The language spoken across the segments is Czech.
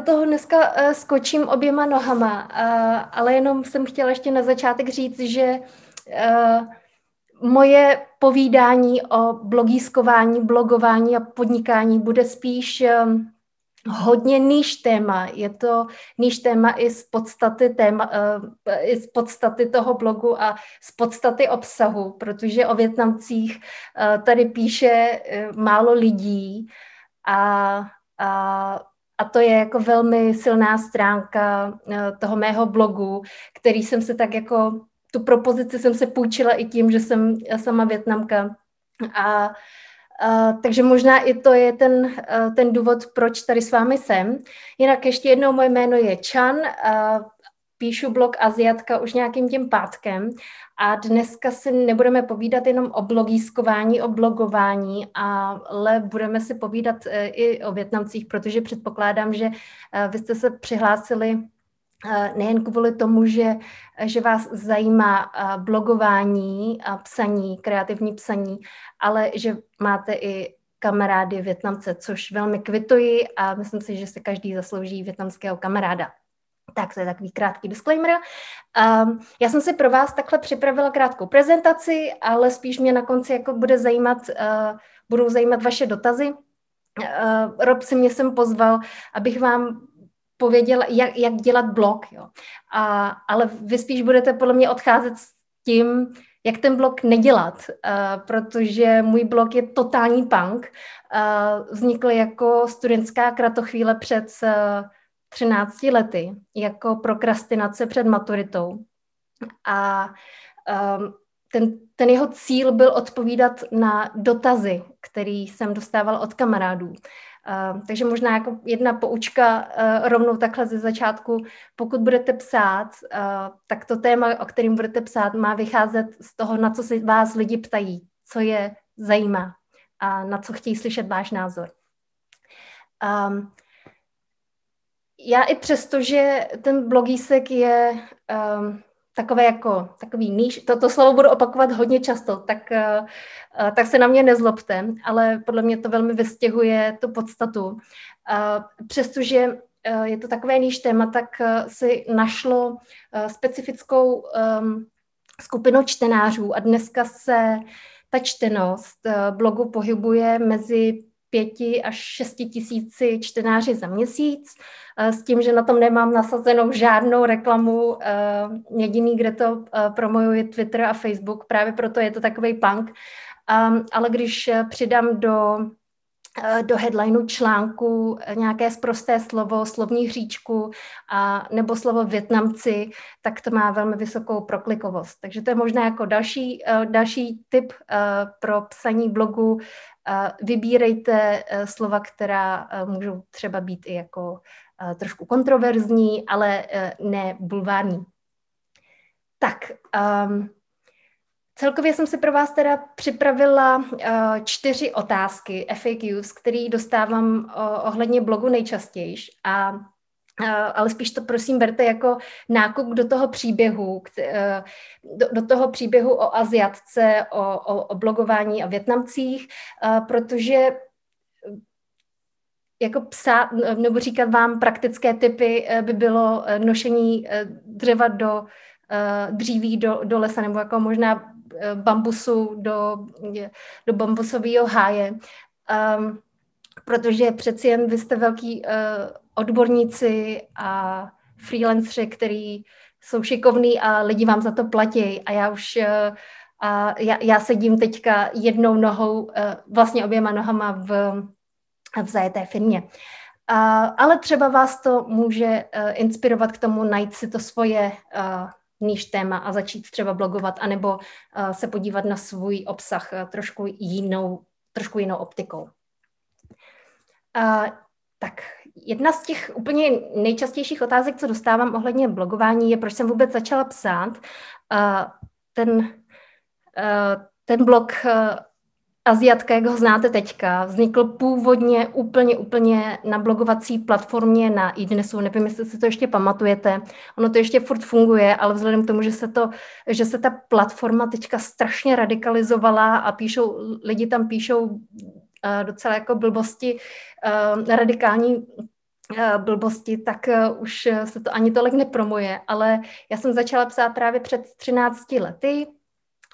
do toho dneska uh, skočím oběma nohama, uh, ale jenom jsem chtěla ještě na začátek říct, že uh, moje povídání o blogískování, blogování a podnikání bude spíš um, hodně níž téma. Je to níž téma i z podstaty, téma, i z podstaty toho blogu a z podstaty obsahu, protože o Větnamcích tady píše málo lidí a a, a to je jako velmi silná stránka eh, toho mého blogu, který jsem se tak jako, tu propozici jsem se půjčila i tím, že jsem sama větnamka. A Uh, takže možná i to je ten, uh, ten důvod, proč tady s vámi jsem. Jinak ještě jednou moje jméno je Chan, uh, píšu blog Aziatka už nějakým tím pátkem a dneska si nebudeme povídat jenom o blogískování, o blogování, ale budeme si povídat e, i o Větnamcích, protože předpokládám, že e, vy jste se přihlásili e, nejen kvůli tomu, že, že vás zajímá blogování a psaní, kreativní psaní, ale že máte i kamarády Větnamce, což velmi kvituji a myslím si, že se každý zaslouží větnamského kamaráda. Tak to je takový krátký disclaimer. Um, já jsem si pro vás takhle připravila krátkou prezentaci, ale spíš mě na konci jako bude zajímat, uh, budou zajímat vaše dotazy. Uh, Rob si mě sem pozval, abych vám pověděla, jak, jak dělat blog. Jo. A, ale vy spíš budete podle mě odcházet s tím, jak ten blog nedělat, uh, protože můj blog je totální punk. Uh, vznikl jako studentská kratochvíle před uh, 13 lety jako prokrastinace před maturitou. A um, ten, ten jeho cíl byl odpovídat na dotazy, který jsem dostával od kamarádů. Uh, takže možná jako jedna poučka uh, rovnou takhle ze začátku. Pokud budete psát, uh, tak to téma, o kterým budete psát, má vycházet z toho, na co se vás lidi ptají, co je zajímá a na co chtějí slyšet váš názor. Um, já i přesto, že ten blogísek je um, takové jako, takový níž, to, to slovo budu opakovat hodně často, tak, uh, tak se na mě nezlobte, ale podle mě to velmi vystěhuje tu podstatu. Uh, přestože uh, je to takové níž téma, tak uh, si našlo uh, specifickou um, skupinu čtenářů a dneska se ta čtenost uh, blogu pohybuje mezi pěti až šesti tisíci čtenáři za měsíc, eh, s tím, že na tom nemám nasazenou žádnou reklamu. Eh, jediný, kde to eh, promoju, je Twitter a Facebook, právě proto je to takový punk. Ale když přidám do do headlineu článku nějaké sprosté slovo, slovní hříčku a, nebo slovo Větnamci, tak to má velmi vysokou proklikovost. Takže to je možná jako další, další tip pro psaní blogu vybírejte slova, která můžou třeba být i jako trošku kontroverzní, ale ne bulvární. Tak, um, celkově jsem si pro vás teda připravila uh, čtyři otázky FAQs, které dostávám uh, ohledně blogu nejčastěji. A ale spíš to prosím berte jako nákup do toho příběhu, eh, do, do toho příběhu o Aziatce, o, o, o blogování a Větnamcích, eh, protože eh, jako psát, nebo říkat vám praktické typy by bylo nošení dřeva do dříví do, do lesa, nebo jako možná bambusu do, do bambusového háje. Um, protože přeci jen vy jste velký uh, odborníci a freelanceri, který jsou šikovní a lidi vám za to platí. A já už uh, a já, já sedím teďka jednou nohou, uh, vlastně oběma nohama v, v zajeté firmě. Uh, ale třeba vás to může uh, inspirovat k tomu najít si to svoje uh, níž téma a začít třeba blogovat, anebo uh, se podívat na svůj obsah uh, trošku jinou, trošku jinou optikou. Uh, tak jedna z těch úplně nejčastějších otázek, co dostávám ohledně blogování, je, proč jsem vůbec začala psát. Uh, ten, uh, ten blog Aziatka, jak ho znáte teďka, vznikl původně úplně, úplně na blogovací platformě na iDnesu. Nevím, jestli si to ještě pamatujete. Ono to ještě furt funguje, ale vzhledem k tomu, že se, to, že se ta platforma teďka strašně radikalizovala a píšou, lidi tam píšou docela jako blbosti, radikální blbosti, tak už se to ani tolik nepromuje, ale já jsem začala psát právě před 13 lety,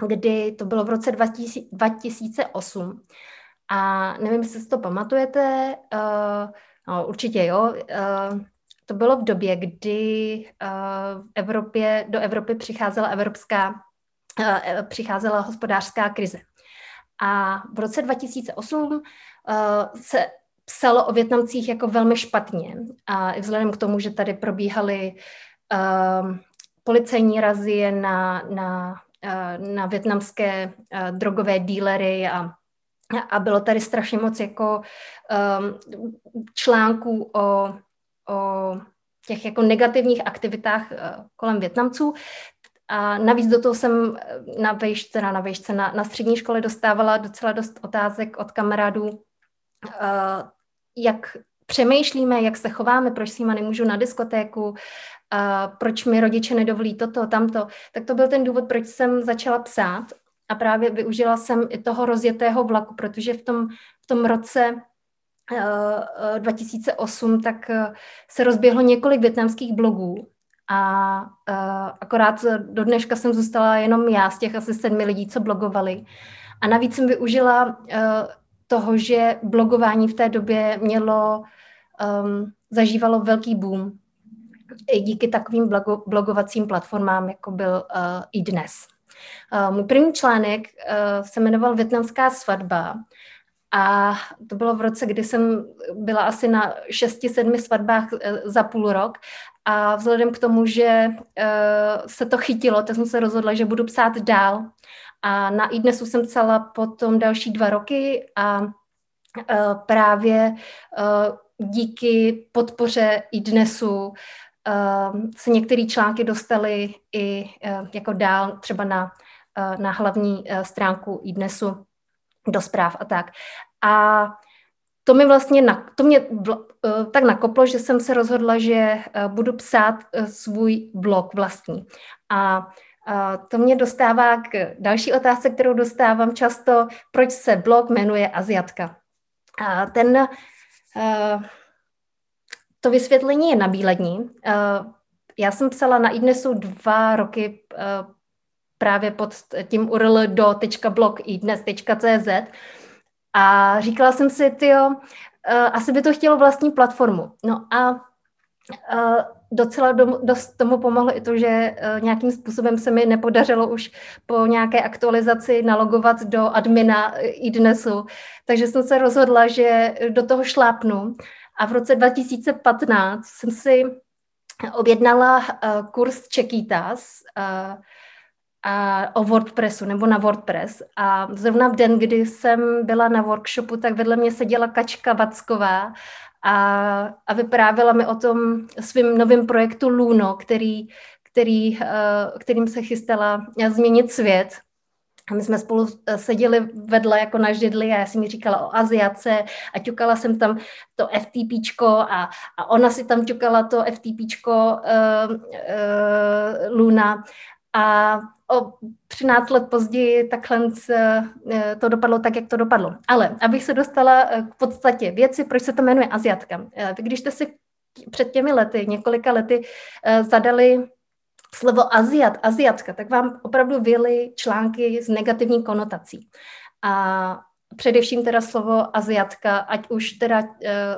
kdy to bylo v roce 2008. A nevím, jestli si to pamatujete, uh, no, určitě jo, uh, to bylo v době, kdy uh, v Evropě, do Evropy přicházela evropská, uh, přicházela hospodářská krize. A v roce 2008 uh, se psalo o Větnamcích jako velmi špatně. A i vzhledem k tomu, že tady probíhaly uh, policejní razie na, na, na větnamské uh, drogové dílery a a bylo tady strašně moc jako um, článků o, o těch jako negativních aktivitách kolem Větnamců. A navíc do toho jsem na vejšce, na, vejšce, na, na střední škole dostávala docela dost otázek od kamarádů, jak přemýšlíme, jak se chováme, proč s nima nemůžu na diskotéku, uh, proč mi rodiče nedovolí toto, tamto. Tak to byl ten důvod, proč jsem začala psát a právě využila jsem i toho rozjetého vlaku, protože v tom, v tom roce uh, 2008 tak uh, se rozběhlo několik větnamských blogů a akorát do dneška jsem zůstala jenom já z těch asi sedmi lidí, co blogovali. A navíc jsem využila toho, že blogování v té době mělo, um, zažívalo velký boom i díky takovým blogo, blogovacím platformám, jako byl uh, i dnes. Uh, můj první článek uh, se jmenoval Větnamská svatba a to bylo v roce, kdy jsem byla asi na šesti, sedmi svatbách uh, za půl rok a vzhledem k tomu, že se to chytilo, tak jsem se rozhodla, že budu psát dál. A na i dnesu jsem psala potom další dva roky a právě díky podpoře i dnesu se některé články dostaly i jako dál třeba na na hlavní stránku i dnesu do zpráv a tak. A to mi vlastně, na, to mě vl, tak nakoplo, že jsem se rozhodla, že budu psát svůj blog vlastní. A to mě dostává k další otázce, kterou dostávám často, proč se blog jmenuje Aziatka. A ten, to vysvětlení je nabílední. Já jsem psala na iDnesu dva roky právě pod tím URL do.blog dnes.cz a říkala jsem si, tyjo, asi by to chtělo vlastní platformu. No a docela dom, dost tomu pomohlo i to, že uh, nějakým způsobem se mi nepodařilo už po nějaké aktualizaci nalogovat do admina i dnesu, takže jsem se rozhodla, že do toho šlápnu a v roce 2015 jsem si objednala uh, kurz Čekýtas, uh, a o WordPressu nebo na WordPress. A zrovna v den, kdy jsem byla na workshopu, tak vedle mě seděla Kačka Vacková a, a vyprávěla mi o tom svým novém projektu Luno, který, který, uh, kterým se chystala změnit svět. A my jsme spolu eh, seděli vedle jako na židli a já jsem mi říkala o Aziace a ťukala jsem tam to FTPčko a, a ona si tam ťukala to FTPčko uh, uh, Luna a o 13 let později takhle eh, to dopadlo tak, jak to dopadlo. Ale abych se dostala eh, k podstatě věci, proč se to jmenuje Aziatka. Eh, když jste si před těmi lety, několika lety zadali slovo Aziat, Aziatka, tak vám opravdu vyly články s negativní konotací. A především teda slovo Aziatka, ať už teda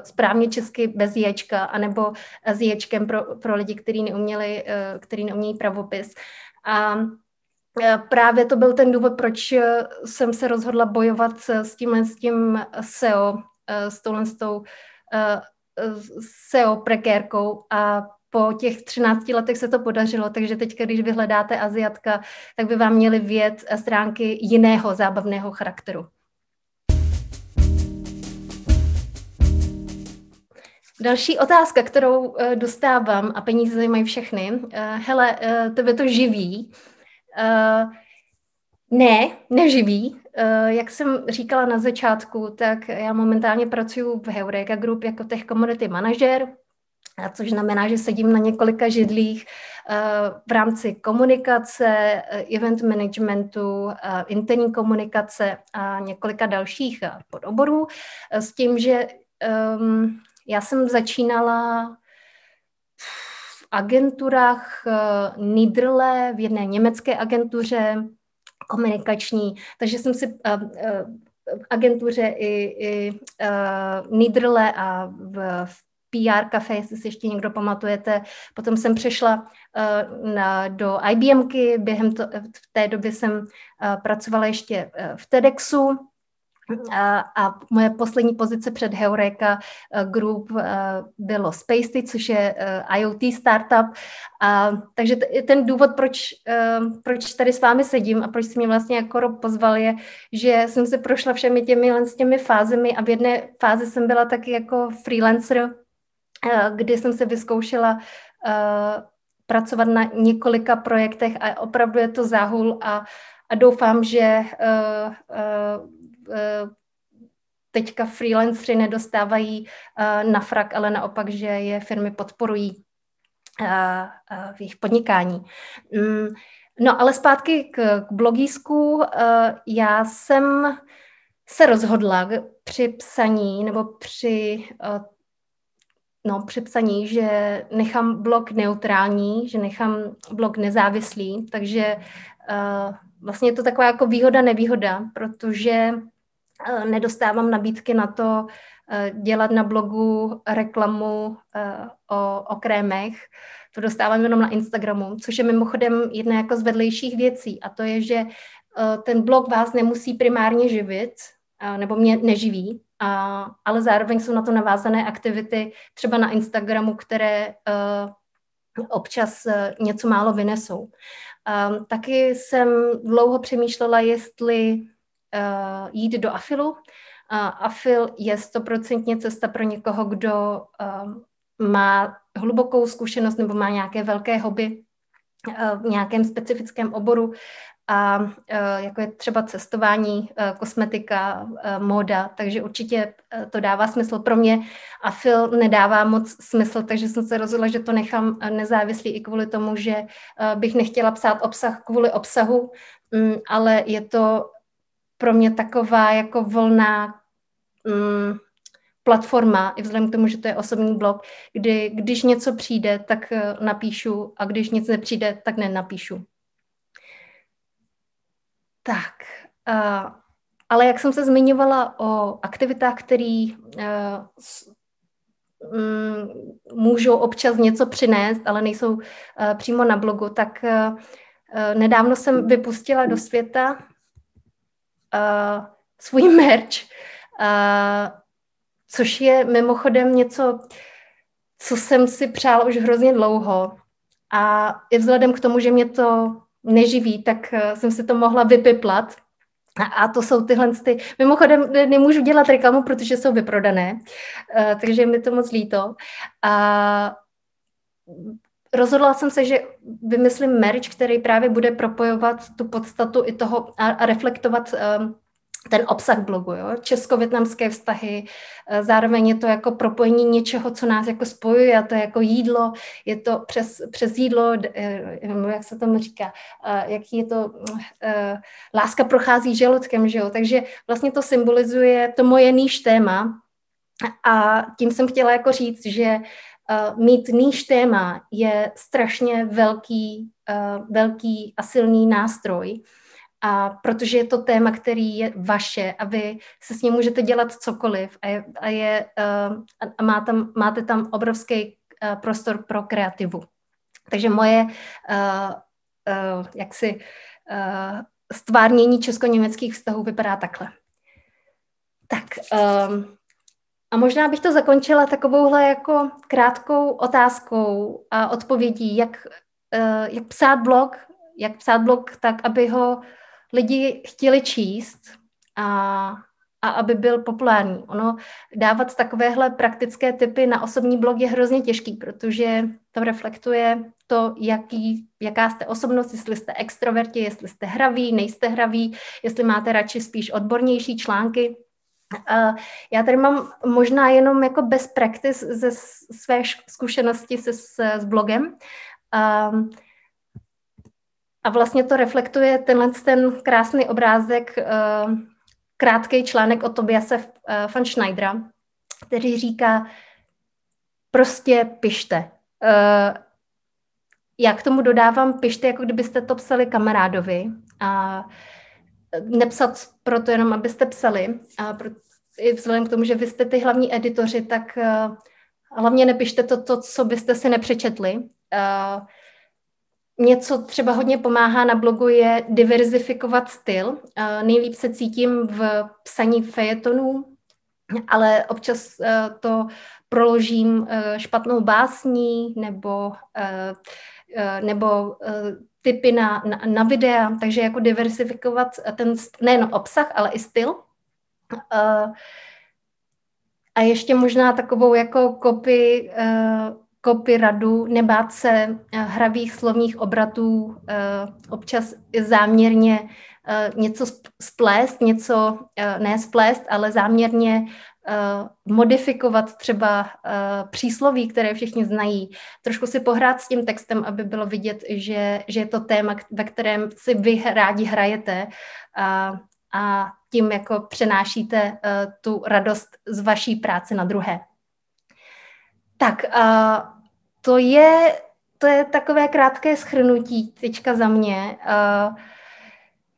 správně česky bez ječka, anebo s ječkem pro, pro lidi, kteří neuměli, který neumějí pravopis. A právě to byl ten důvod, proč e, jsem se rozhodla bojovat s tímhle s tím SEO, e, s touhle s tou SEO prekérkou a po těch 13 letech se to podařilo, takže teď, když vyhledáte Aziatka, tak by vám měly vět stránky jiného zábavného charakteru. Další otázka, kterou dostávám, a peníze zajímají všechny. Hele, tebe to živí. Uh, ne, neživí. Uh, jak jsem říkala na začátku, tak já momentálně pracuji v Heureka Group jako tech community manager což znamená, že sedím na několika židlích v rámci komunikace, event managementu, interní komunikace a několika dalších podoborů s tím, že um, já jsem začínala agenturách uh, Nidrle, v jedné německé agentuře komunikační, takže jsem si uh, v agentuře i, i Nidrle a v, v PR kafe, jestli si ještě někdo pamatujete. Potom jsem přešla uh, na, do IBMky, během to, v té doby jsem uh, pracovala ještě uh, v TEDxu, a, moje poslední pozice před Heureka eh, Group uh, bylo Spacey, což je uh, IoT startup. A, takže t- ten důvod, proč, proč tady s vámi sedím a proč jste mě vlastně jako Rob pozval, je, že jsem se prošla všemi těmi, s těmi fázemi a v jedné fázi jsem byla taky jako freelancer, kdy jsem se vyzkoušela pracovat na několika projektech a opravdu je to záhul a, a doufám, že uh, uh, Eh, teďka freelancři nedostávají eh, na frak, ale naopak, že je firmy podporují eh, v jejich podnikání. Mm, no ale zpátky k, k blogísku. Já jsem se rozhodla při psaní nebo při no, při psaní, že nechám blog neutrální, že nechám blog nezávislý, takže vlastně je to taková jako výhoda, nevýhoda, protože Eh, nedostávám nabídky na to eh, dělat na blogu reklamu eh, o, o krémech. To dostávám jenom na Instagramu, což je mimochodem jedna jako z vedlejších věcí a to je, že ten blog vás nemusí primárně živit, nebo mě neživí, ale zároveň jsou na to navázané aktivity třeba na Instagramu, které občas něco málo vynesou. Taky jsem dlouho přemýšlela, jestli uh, jít do afilu. Uh, afil je stoprocentně cesta pro někoho, kdo uh, má hlubokou zkušenost nebo má nějaké velké hobby uh, v nějakém specifickém oboru a jako je třeba cestování, kosmetika, móda, takže určitě to dává smysl. Pro mě a Phil nedává moc smysl, takže jsem se rozhodla, že to nechám nezávislý i kvůli tomu, že bych nechtěla psát obsah kvůli obsahu, um, ale je to pro mě taková jako volná mm, platforma, i vzhledem k tomu, že to je osobní blog, kdy když něco přijde, tak eh, napíšu a když nic nepřijde, tak nenapíšu. Tak, uh, ale jak jsem se zmiňovala o aktivitách, které uh, můžou občas něco přinést, ale nejsou uh, přímo na blogu, tak uh, nedávno jsem vypustila do světa uh, svůj merch, uh, což je mimochodem něco, co jsem si přála už hrozně dlouho. A i vzhledem k tomu, že mě to neživí, tak uh, jsem si to mohla vypiplat. A, to jsou tyhle ty... Mimochodem nemůžu dělat reklamu, protože jsou vyprodané, takže mi to moc líto. A rozhodla jsem se, že vymyslím merch, který právě bude propojovat tu podstatu i toho a, a reflektovat um, ten obsah blogu, jo? česko-větnamské vztahy, uh, zároveň je to jako propojení něčeho, co nás jako spojuje, a to je jako jídlo, je to přes, přes jídlo, uh, jak se tomu říká, uh, jaký je to, láska prochází žaludkem, že jo? takže vlastně to symbolizuje to moje níž téma, a tím jsem chtěla jako říct, že uh, mít níž téma je strašně velký, uh, velký a silný nástroj, a protože je to téma, který je vaše a vy se s ním můžete dělat cokoliv a, je, a, je, uh, a má tam, máte tam obrovský uh, prostor pro kreativu. Takže moje uh, uh, jaksi uh, stvárnění česko-německých vztahů vypadá takhle. Tak, um, a možná bych to zakončila takovouhle jako krátkou otázkou a odpovědí, jak, uh, jak psát blog, jak psát blog tak, aby ho lidi chtěli číst a, a aby byl populární. Ono dávat takovéhle praktické typy na osobní blog je hrozně těžký, protože to reflektuje to, jaký, jaká jste osobnost, jestli jste extroverti, jestli jste hraví, nejste hraví, jestli máte radši spíš odbornější články, Já tady mám možná jenom jako best practice ze své zkušenosti se, s, s blogem. A vlastně to reflektuje tenhle ten krásný obrázek, krátký článek od Tobiase van Schneidera, který říká, prostě pište. Já k tomu dodávám, pište, jako kdybyste to psali kamarádovi. A nepsat proto jenom, abyste psali. A pro, i vzhledem k tomu, že vy jste ty hlavní editoři, tak uh, hlavně nepište to, to, co byste si nepřečetli. Uh, něco třeba hodně pomáhá na blogu je diverzifikovat styl. Uh, nejlíp se cítím v psaní fejetonů, ale občas to proložím špatnou básní nebo, nebo uh, typy na, na, na videa, takže jako diversifikovat ten nejen obsah, ale i styl. A ještě možná takovou jako kopy, kopy radu, nebát se hravých slovních obratů, občas záměrně něco splést, něco uh, ne splést, ale záměrně uh, modifikovat třeba přísloví, které všichni znají, trošku si pohrát s tím textem, aby bylo vidět, že, že je to téma, ve kterém si vy rádi hrajete uh, a tím jako přenášíte tu radost z vaší práce na druhé. Tak, to je, to je takové krátké schrnutí teďka za mě. Uh,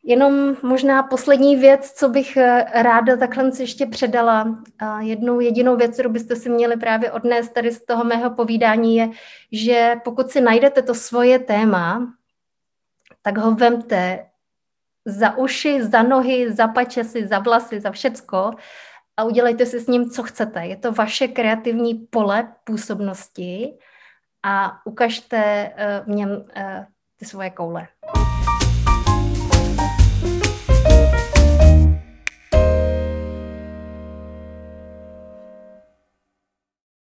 Jenom možná poslední věc, co bych eh, ráda takhle ještě předala. Jednou jedinou věc, kterou byste si měli právě odnést tady z toho mého povídání je, že pokud si najdete to svoje téma, tak ho vemte za uši, za nohy, za pačesy, za vlasy, za všecko a udělejte si s ním, co chcete. Je to vaše kreativní pole působnosti a ukažte eh, v něm eh, ty svoje koule.